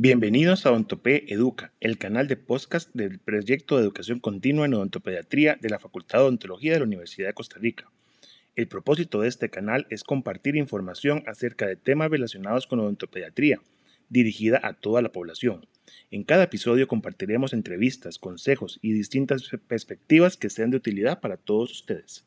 Bienvenidos a Odontopé Educa, el canal de podcast del proyecto de educación continua en odontopediatría de la Facultad de Odontología de la Universidad de Costa Rica. El propósito de este canal es compartir información acerca de temas relacionados con odontopediatría, dirigida a toda la población. En cada episodio compartiremos entrevistas, consejos y distintas perspectivas que sean de utilidad para todos ustedes.